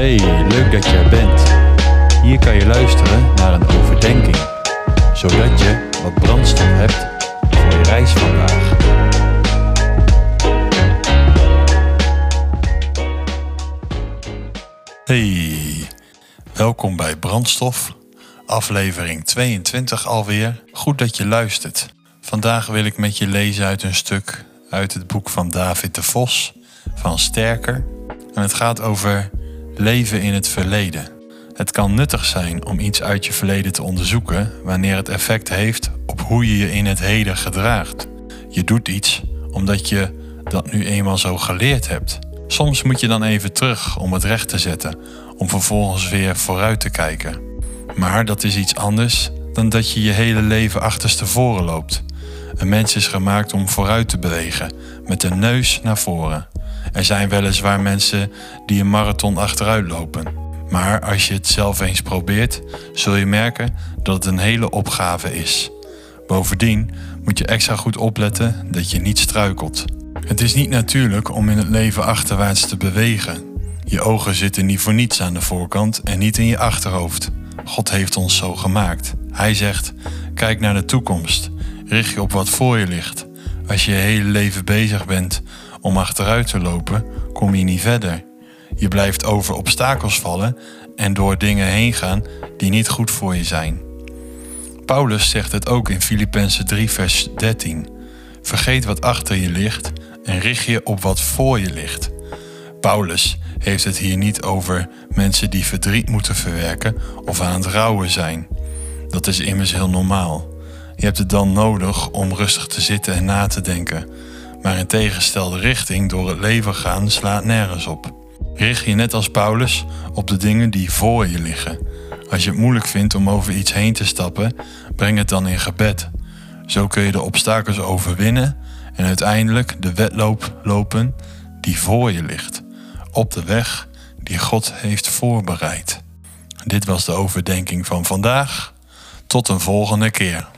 Hey, leuk dat je er bent. Hier kan je luisteren naar een overdenking, zodat je wat brandstof hebt voor je reis vandaag. Hey, welkom bij Brandstof, aflevering 22 alweer. Goed dat je luistert. Vandaag wil ik met je lezen uit een stuk uit het boek van David de Vos van Sterker. En het gaat over leven in het verleden. Het kan nuttig zijn om iets uit je verleden te onderzoeken wanneer het effect heeft op hoe je je in het heden gedraagt. Je doet iets omdat je dat nu eenmaal zo geleerd hebt. Soms moet je dan even terug om het recht te zetten, om vervolgens weer vooruit te kijken. Maar dat is iets anders dan dat je je hele leven achterstevoren loopt. Een mens is gemaakt om vooruit te bewegen, met de neus naar voren. Er zijn weliswaar mensen die een marathon achteruit lopen. Maar als je het zelf eens probeert, zul je merken dat het een hele opgave is. Bovendien moet je extra goed opletten dat je niet struikelt. Het is niet natuurlijk om in het leven achterwaarts te bewegen. Je ogen zitten niet voor niets aan de voorkant en niet in je achterhoofd. God heeft ons zo gemaakt. Hij zegt: kijk naar de toekomst. Richt je op wat voor je ligt. Als je je hele leven bezig bent om achteruit te lopen, kom je niet verder. Je blijft over obstakels vallen en door dingen heen gaan die niet goed voor je zijn. Paulus zegt het ook in Filippenzen 3, vers 13. Vergeet wat achter je ligt en richt je op wat voor je ligt. Paulus heeft het hier niet over mensen die verdriet moeten verwerken of aan het rouwen zijn. Dat is immers heel normaal. Je hebt het dan nodig om rustig te zitten en na te denken. Maar in tegenstelde richting door het leven gaan slaat nergens op. Richt je net als Paulus op de dingen die voor je liggen. Als je het moeilijk vindt om over iets heen te stappen, breng het dan in gebed. Zo kun je de obstakels overwinnen en uiteindelijk de wedloop lopen die voor je ligt. Op de weg die God heeft voorbereid. Dit was de overdenking van vandaag. Tot een volgende keer.